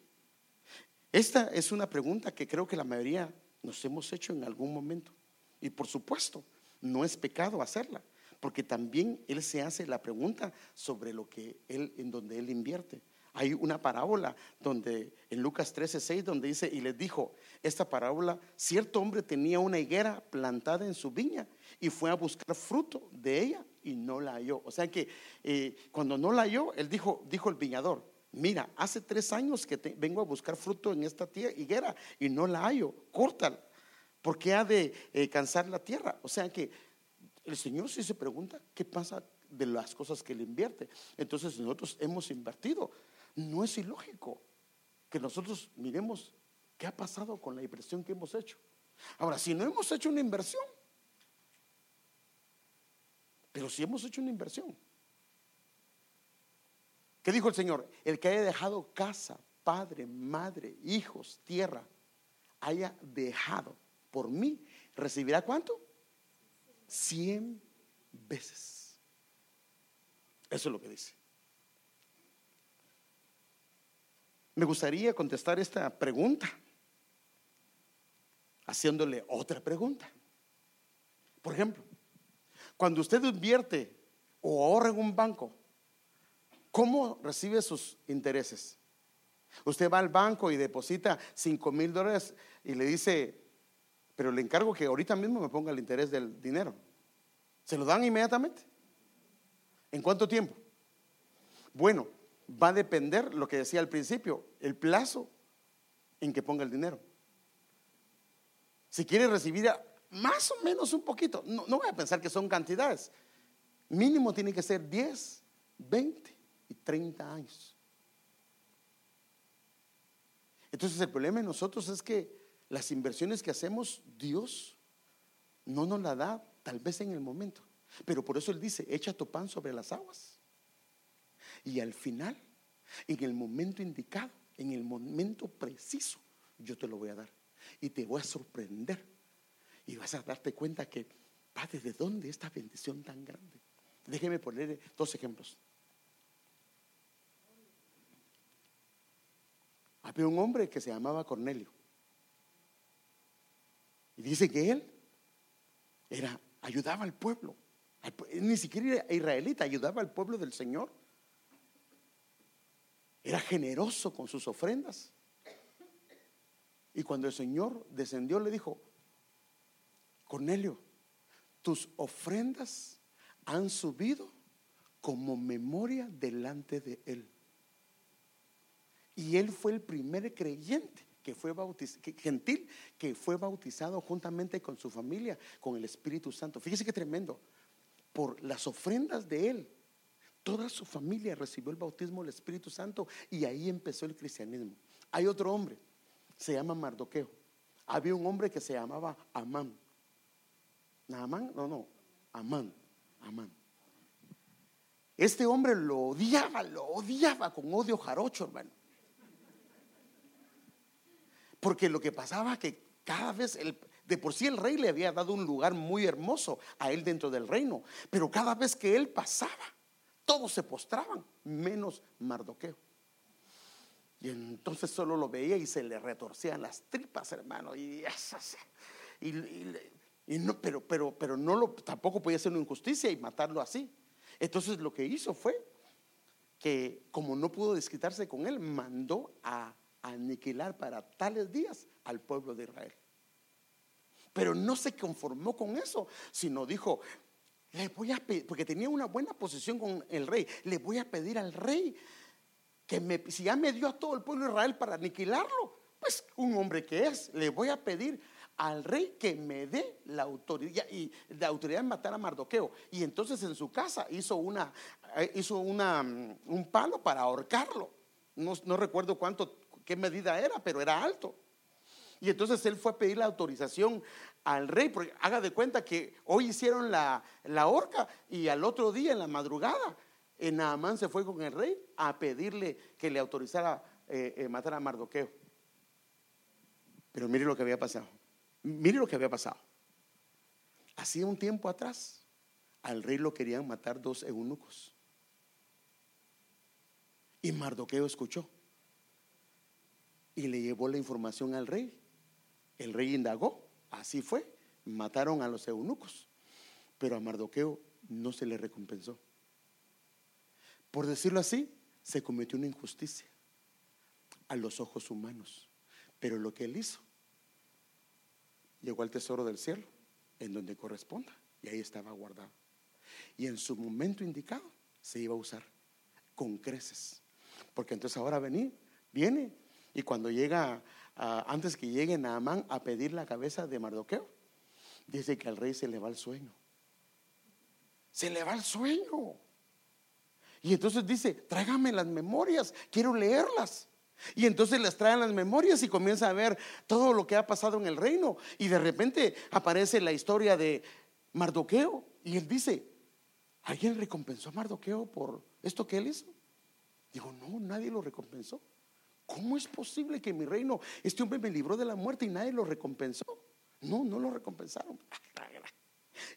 Esta es una pregunta que creo que la mayoría nos hemos hecho en algún momento. Y por supuesto, no es pecado hacerla, porque también él se hace la pregunta sobre lo que él en donde él invierte. Hay una parábola donde en Lucas 13, 6, donde dice, y les dijo, esta parábola, cierto hombre tenía una higuera plantada en su viña y fue a buscar fruto de ella y no la halló. O sea que eh, cuando no la halló, él dijo, dijo el viñador, mira, hace tres años que vengo a buscar fruto en esta tía higuera y no la hallo, córtala, porque ha de eh, cansar la tierra. O sea que el Señor sí se pregunta, ¿qué pasa de las cosas que le invierte? Entonces nosotros hemos invertido no es ilógico que nosotros miremos qué ha pasado con la inversión que hemos hecho. Ahora, si no hemos hecho una inversión, pero si hemos hecho una inversión, ¿qué dijo el Señor? El que haya dejado casa, padre, madre, hijos, tierra, haya dejado por mí, ¿recibirá cuánto? Cien veces. Eso es lo que dice. Me gustaría contestar esta pregunta haciéndole otra pregunta. Por ejemplo, cuando usted invierte o ahorra en un banco, ¿cómo recibe sus intereses? Usted va al banco y deposita 5 mil dólares y le dice, pero le encargo que ahorita mismo me ponga el interés del dinero. ¿Se lo dan inmediatamente? ¿En cuánto tiempo? Bueno, va a depender lo que decía al principio, el plazo en que ponga el dinero. Si quiere recibir más o menos un poquito, no, no voy a pensar que son cantidades, mínimo tiene que ser 10, 20 y 30 años. Entonces el problema de nosotros es que las inversiones que hacemos, Dios no nos la da tal vez en el momento. Pero por eso Él dice, echa tu pan sobre las aguas. Y al final, en el momento indicado, en el momento preciso, yo te lo voy a dar. Y te voy a sorprender. Y vas a darte cuenta que, Padre, ¿de dónde esta bendición tan grande? Déjeme poner dos ejemplos. Había un hombre que se llamaba Cornelio. Y dice que él era, ayudaba al pueblo. Ni siquiera era israelita, ayudaba al pueblo del Señor. Era generoso con sus ofrendas. Y cuando el Señor descendió, le dijo, Cornelio, tus ofrendas han subido como memoria delante de Él. Y Él fue el primer creyente que fue bautizado, gentil, que fue bautizado juntamente con su familia, con el Espíritu Santo. Fíjese qué tremendo. Por las ofrendas de Él, toda su familia recibió el bautismo del Espíritu Santo y ahí empezó el cristianismo. Hay otro hombre, se llama Mardoqueo. Había un hombre que se llamaba Amán. ¿Naamán? No, no, Amán. Amán. Este hombre lo odiaba, lo odiaba con odio jarocho, hermano. Porque lo que pasaba que cada vez de por sí el rey le había dado un lugar muy hermoso a él dentro del reino, pero cada vez que él pasaba, todos se postraban, menos Mardoqueo. Y entonces solo lo veía y se le retorcían las tripas, hermano. Y, y, no, pero, pero, pero no lo, tampoco podía ser una injusticia y matarlo así. Entonces lo que hizo fue que, como no pudo desquitarse con él, mandó a aniquilar para tales días al pueblo de Israel. Pero no se conformó con eso, sino dijo, le voy a pedir, porque tenía una buena posición con el rey, le voy a pedir al rey que me, si ya me dio a todo el pueblo de Israel para aniquilarlo, pues un hombre que es, le voy a pedir al rey que me dé la autoridad y la autoridad de matar a Mardoqueo. Y entonces en su casa hizo una eh, hizo una, mm, un palo para ahorcarlo. No, no recuerdo cuánto qué medida era, pero era alto. Y entonces él fue a pedir la autorización al rey, porque haga de cuenta que hoy hicieron la, la horca y al otro día en la madrugada, Naamán se fue con el rey a pedirle que le autorizara eh, eh, matar a Mardoqueo. Pero mire lo que había pasado. Mire lo que había pasado. Hacía un tiempo atrás, al rey lo querían matar dos eunucos. Y Mardoqueo escuchó y le llevó la información al rey. El rey indagó, así fue, mataron a los eunucos, pero a Mardoqueo no se le recompensó. Por decirlo así, se cometió una injusticia a los ojos humanos, pero lo que él hizo llegó al tesoro del cielo, en donde corresponda, y ahí estaba guardado. Y en su momento indicado se iba a usar con creces, porque entonces ahora venir, viene y cuando llega, antes que llegue Naamán a pedir la cabeza de Mardoqueo, dice que al rey se le va el sueño. Se le va el sueño. Y entonces dice, tráigame las memorias, quiero leerlas. Y entonces les traen las memorias y comienza a ver todo lo que ha pasado en el reino. Y de repente aparece la historia de Mardoqueo. Y él dice, ¿alguien recompensó a Mardoqueo por esto que él hizo? Digo, no, nadie lo recompensó. ¿Cómo es posible que mi reino, este hombre me libró de la muerte y nadie lo recompensó? No, no lo recompensaron.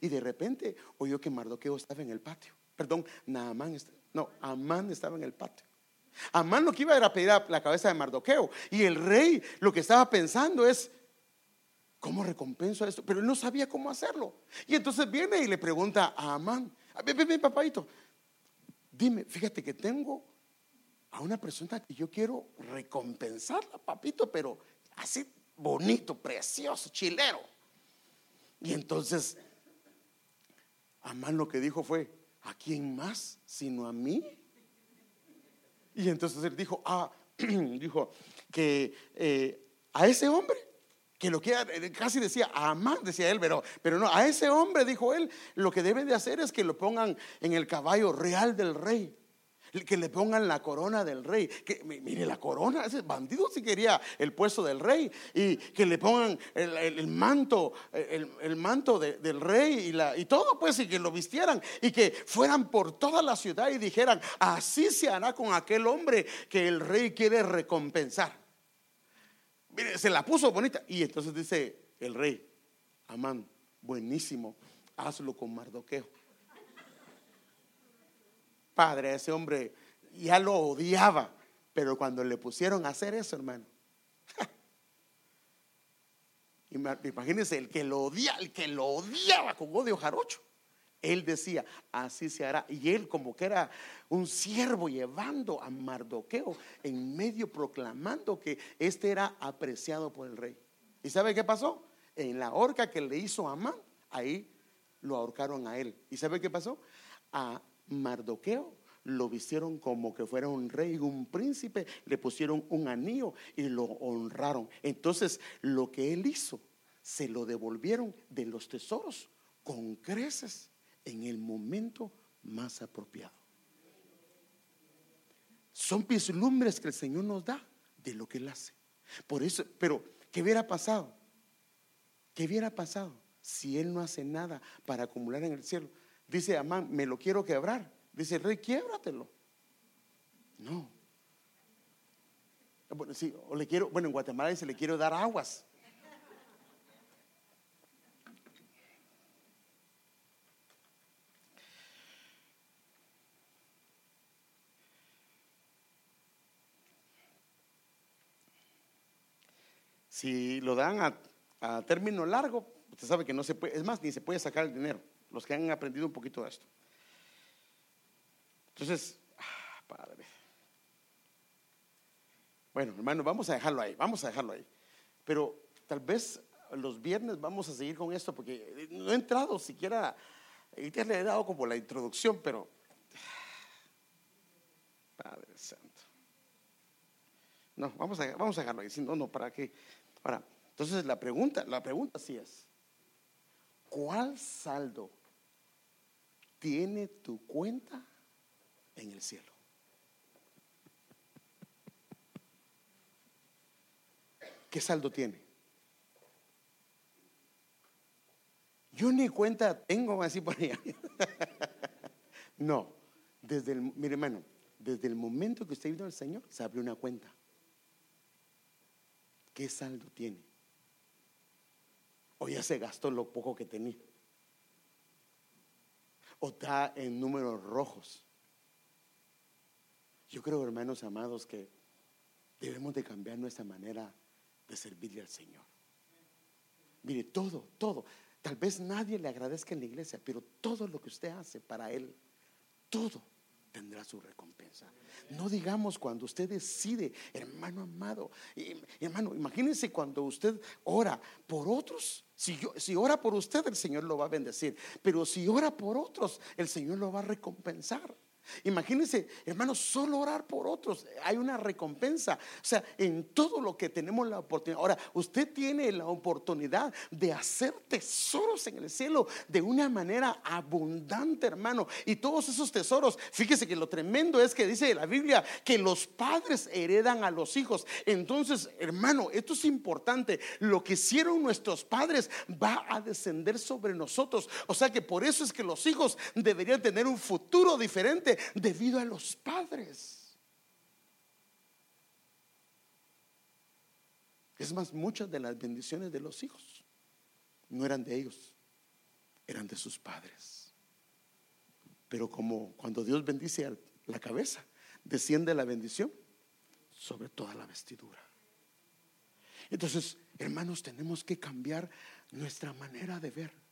Y de repente oyó que Mardoqueo estaba en el patio. Perdón, Naamán, no, Amán estaba en el patio. Amán lo que iba era a pedir la cabeza de Mardoqueo. Y el rey lo que estaba pensando es, ¿cómo recompenso a esto? Pero él no sabía cómo hacerlo. Y entonces viene y le pregunta a Amán, ven, ven, papadito, dime, fíjate que tengo a una persona que yo quiero recompensarla, papito, pero así bonito, precioso, chilero. Y entonces, Amán lo que dijo fue, ¿a quién más sino a mí? Y entonces él dijo, ah, dijo que eh, a ese hombre, que lo quiera, eh, casi decía a Amán, decía él, pero, pero no, a ese hombre, dijo él, lo que debe de hacer es que lo pongan en el caballo real del rey que le pongan la corona del rey. Que, mire, la corona, ese bandido si quería el puesto del rey. Y que le pongan el, manto, el, manto del rey y, la, y todo, pues, y que lo vistieran. Y que fueran por toda la ciudad y dijeran, así se hará con aquel hombre que el rey quiere recompensar. Mire, se la puso bonita. Y entonces dice el rey, Amán, buenísimo, hazlo con Mardoqueo. Padre, ese hombre ya lo odiaba, pero cuando le pusieron a hacer eso, hermano, imagínense, el que lo odiaba, el que lo odiaba con odio jarocho, él decía, así se hará. Y él como que era un siervo llevando a Mardoqueo en medio proclamando que este era apreciado por el rey. ¿Y sabe qué pasó? En la horca que le hizo a Amán, ahí lo ahorcaron a él. ¿Y sabe qué pasó? A Mardoqueo lo vistieron como que fuera un rey, un príncipe, le pusieron un anillo y lo honraron. Entonces, lo que él hizo, se lo devolvieron de los tesoros con creces en el momento más apropiado. Son vislumbres que el Señor nos da de lo que Él hace. Por eso, pero, ¿qué hubiera pasado? ¿Qué hubiera pasado si Él no hace nada para acumular en el cielo? Dice Amán, me lo quiero quebrar. Dice el rey, quiébratelo. No. Bueno, sí, o le quiero, bueno, en Guatemala dice, le quiero dar aguas. Si lo dan a, término largo, usted sabe que no se puede, es más, ni se puede sacar el dinero, los que han aprendido un poquito de esto. Entonces, ah, padre. Bueno, hermano, vamos a dejarlo ahí, vamos a dejarlo ahí. Pero tal vez los viernes vamos a seguir con esto porque no he entrado siquiera, y te le he dado como la introducción, pero Padre Santo. No, vamos a, vamos a dejarlo ahí, no, no, ¿para qué? Ahora, entonces la pregunta, la pregunta sí es, ¿cuál saldo tiene tu cuenta en el cielo? ¿Qué saldo tiene? Yo ni cuenta tengo así por allá. no, desde el, mire hermano, desde el momento que usted vino al Señor, se abrió una cuenta. ¿qué saldo tiene? O ya se gastó lo poco que tenía. O está en números rojos. Yo creo, hermanos amados, que debemos de cambiar nuestra manera de servirle al Señor. Mire, todo, todo. Tal vez nadie le agradezca en la iglesia, pero todo lo que usted hace para Él, todo tendrá su recompensa. No digamos cuando usted decide, hermano amado, hermano, imagínense cuando usted ora por otros. Si, yo, si ora por usted, el Señor lo va a bendecir. Pero si ora por otros, el Señor lo va a recompensar. Imagínense, hermanos, solo orar por otros, hay una recompensa. O sea, en todo lo que tenemos la oportunidad. Ahora, usted tiene la oportunidad de hacer tesoros en el cielo de una manera abundante, hermano. Y todos esos tesoros, fíjese que lo tremendo es que dice la Biblia que los padres heredan a los hijos. Entonces, hermano, esto es importante. Lo que hicieron nuestros padres va a descender sobre nosotros. O sea que por eso es que los hijos deberían tener un futuro diferente debido a los padres. Es más, muchas de las bendiciones de los hijos no eran de ellos, eran de sus padres. Pero como cuando Dios bendice la cabeza, desciende la bendición sobre toda la vestidura. Entonces, hermanos, tenemos que cambiar nuestra manera de ver.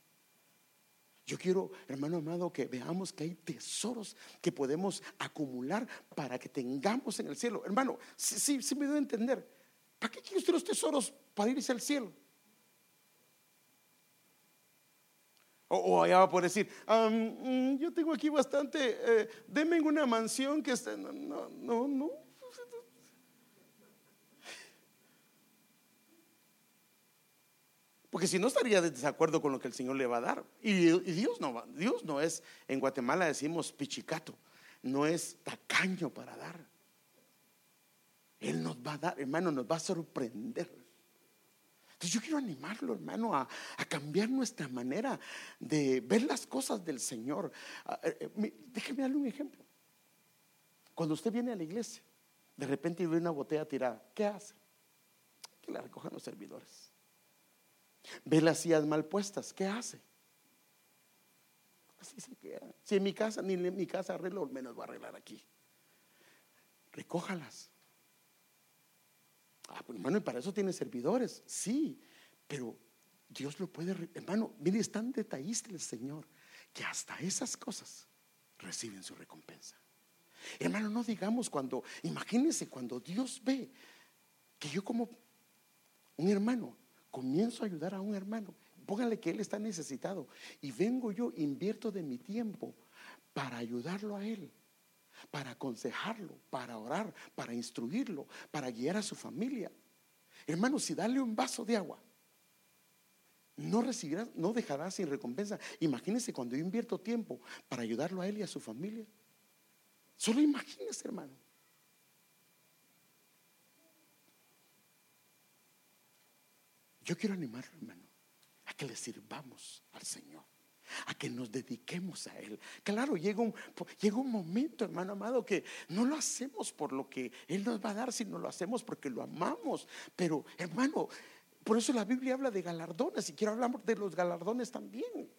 Yo quiero, hermano amado, que veamos que hay tesoros que podemos acumular para que tengamos en el cielo. Hermano, sí, sí, me debe entender. ¿Para qué quiere usted los tesoros para irse al cielo? O, allá va a poder decir, mm, yo tengo aquí bastante, eh, denme una mansión que está. No, no, no. Porque si no estaría de desacuerdo con lo que el Señor le va a dar. Y, Dios no Dios no es, en Guatemala decimos pichicato, no es tacaño para dar. Él nos va a dar, hermano, nos va a sorprender. Entonces yo quiero animarlo, hermano, a, cambiar nuestra manera de ver las cosas del Señor. Eh, eh, déjeme darle un ejemplo. Cuando usted viene a la iglesia, de repente ve una botella tirada, ¿qué hace? Que la recojan los servidores. Ve las sillas mal puestas, ¿qué hace? Así se queda. Si en mi casa, ni en mi casa arreglo, menos va a arreglar aquí. Recójalas. Ah, pues, hermano, y para eso tiene servidores. Sí, pero Dios lo puede. Hermano, mire, es tan detallista el Señor que hasta esas cosas reciben su recompensa. Hermano, no digamos cuando, imagínense cuando Dios ve que yo como un hermano comienzo a ayudar a un hermano, póngale que él está necesitado y vengo yo, invierto de mi tiempo para ayudarlo a él, para aconsejarlo, para orar, para instruirlo, para guiar a su familia. Hermano, si darle un vaso de agua, no recibirá, no dejará sin recompensa. Imagínese cuando yo invierto tiempo para ayudarlo a él y a su familia. Solo imagínese, hermano. Yo quiero animar, hermano, a que le sirvamos al Señor, a que nos dediquemos a Él. Claro, llega un, llega un momento, hermano amado, que no lo hacemos por lo que Él nos va a dar, sino lo hacemos porque lo amamos. Pero, hermano, por eso la Biblia habla de galardones y quiero hablar de los galardones también.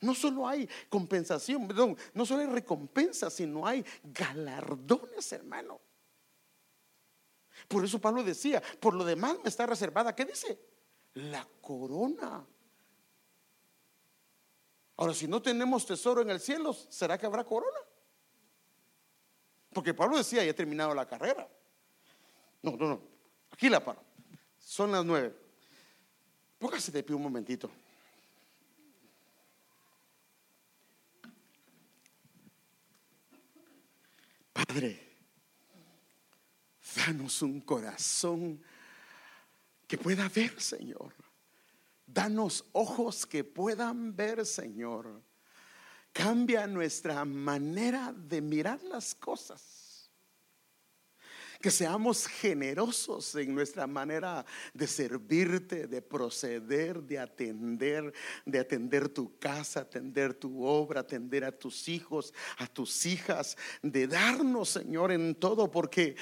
No solo hay compensación, perdón, no solo hay recompensa, sino hay galardones, hermano. Por eso Pablo decía, por lo demás me está reservada, ¿qué dice? La corona. Ahora, si no tenemos tesoro en el cielo, ¿será que habrá corona? Porque Pablo decía, ya he terminado la carrera. No, no, no. Aquí la paro. Son las nueve. Póngase de pie un momentito. Padre, danos un corazón que pueda ver, Señor. Danos ojos que puedan ver, Señor. Cambia nuestra manera de mirar las cosas que seamos generosos en nuestra manera de servirte, de proceder, de atender, de atender tu casa, atender tu obra, atender a tus hijos, a tus hijas, de darnos, Señor, en todo, porque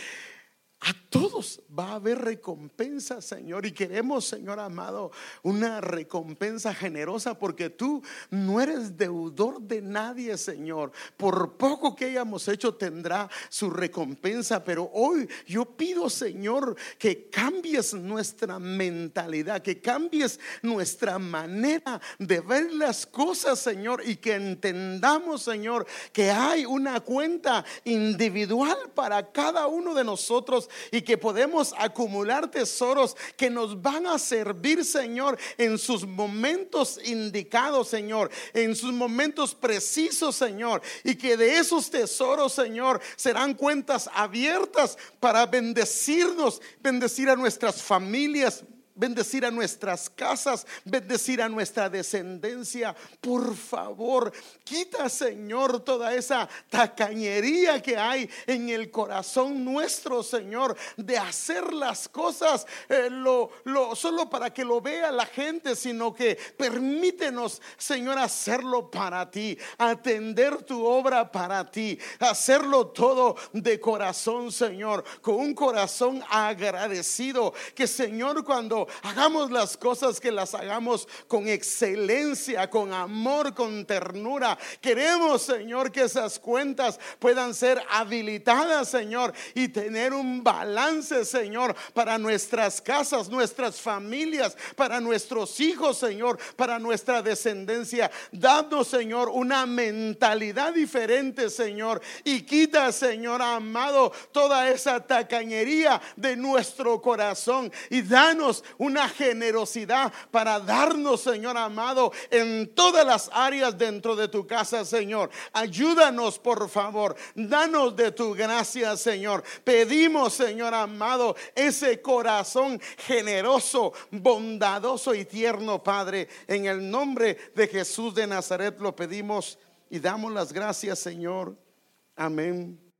a todos va a haber recompensa, Señor. Y queremos, Señor amado, una recompensa generosa porque tú no eres deudor de nadie, Señor. Por poco que hayamos hecho tendrá su recompensa. Pero hoy yo pido, Señor, que cambies nuestra mentalidad, que cambies nuestra manera de ver las cosas, Señor. Y que entendamos, Señor, que hay una cuenta individual para cada uno de nosotros y que podemos acumular tesoros que nos van a servir, Señor, en sus momentos indicados, Señor, en sus momentos precisos, Señor, y que de esos tesoros, Señor, serán cuentas abiertas para bendecirnos, bendecir a nuestras familias, bendecir a nuestras casas, bendecir a nuestra descendencia. Por favor, quita, Señor, toda esa tacañería que hay en el corazón nuestro, Señor, de hacer las cosas eh, lo, solo para que lo vea la gente, sino que permítenos, Señor, hacerlo para ti, atender tu obra para ti, hacerlo todo de corazón, Señor, con un corazón agradecido, que Señor, cuando hagamos las cosas que las hagamos con excelencia, con amor, con ternura. Queremos, Señor, que esas cuentas puedan ser habilitadas, Señor, y tener un balance, Señor, para nuestras casas, nuestras familias, para nuestros hijos, Señor, para nuestra descendencia. Dando, Señor, una mentalidad diferente, Señor, y quita, Señor amado, toda esa tacañería de nuestro corazón y danos una generosidad para darnos, Señor amado, en todas las áreas dentro de tu casa, Señor. Ayúdanos, por favor. Danos de tu gracia, Señor. Pedimos, Señor amado, ese corazón generoso, bondadoso y tierno, Padre. En el nombre de Jesús de Nazaret lo pedimos y damos las gracias, Señor. Amén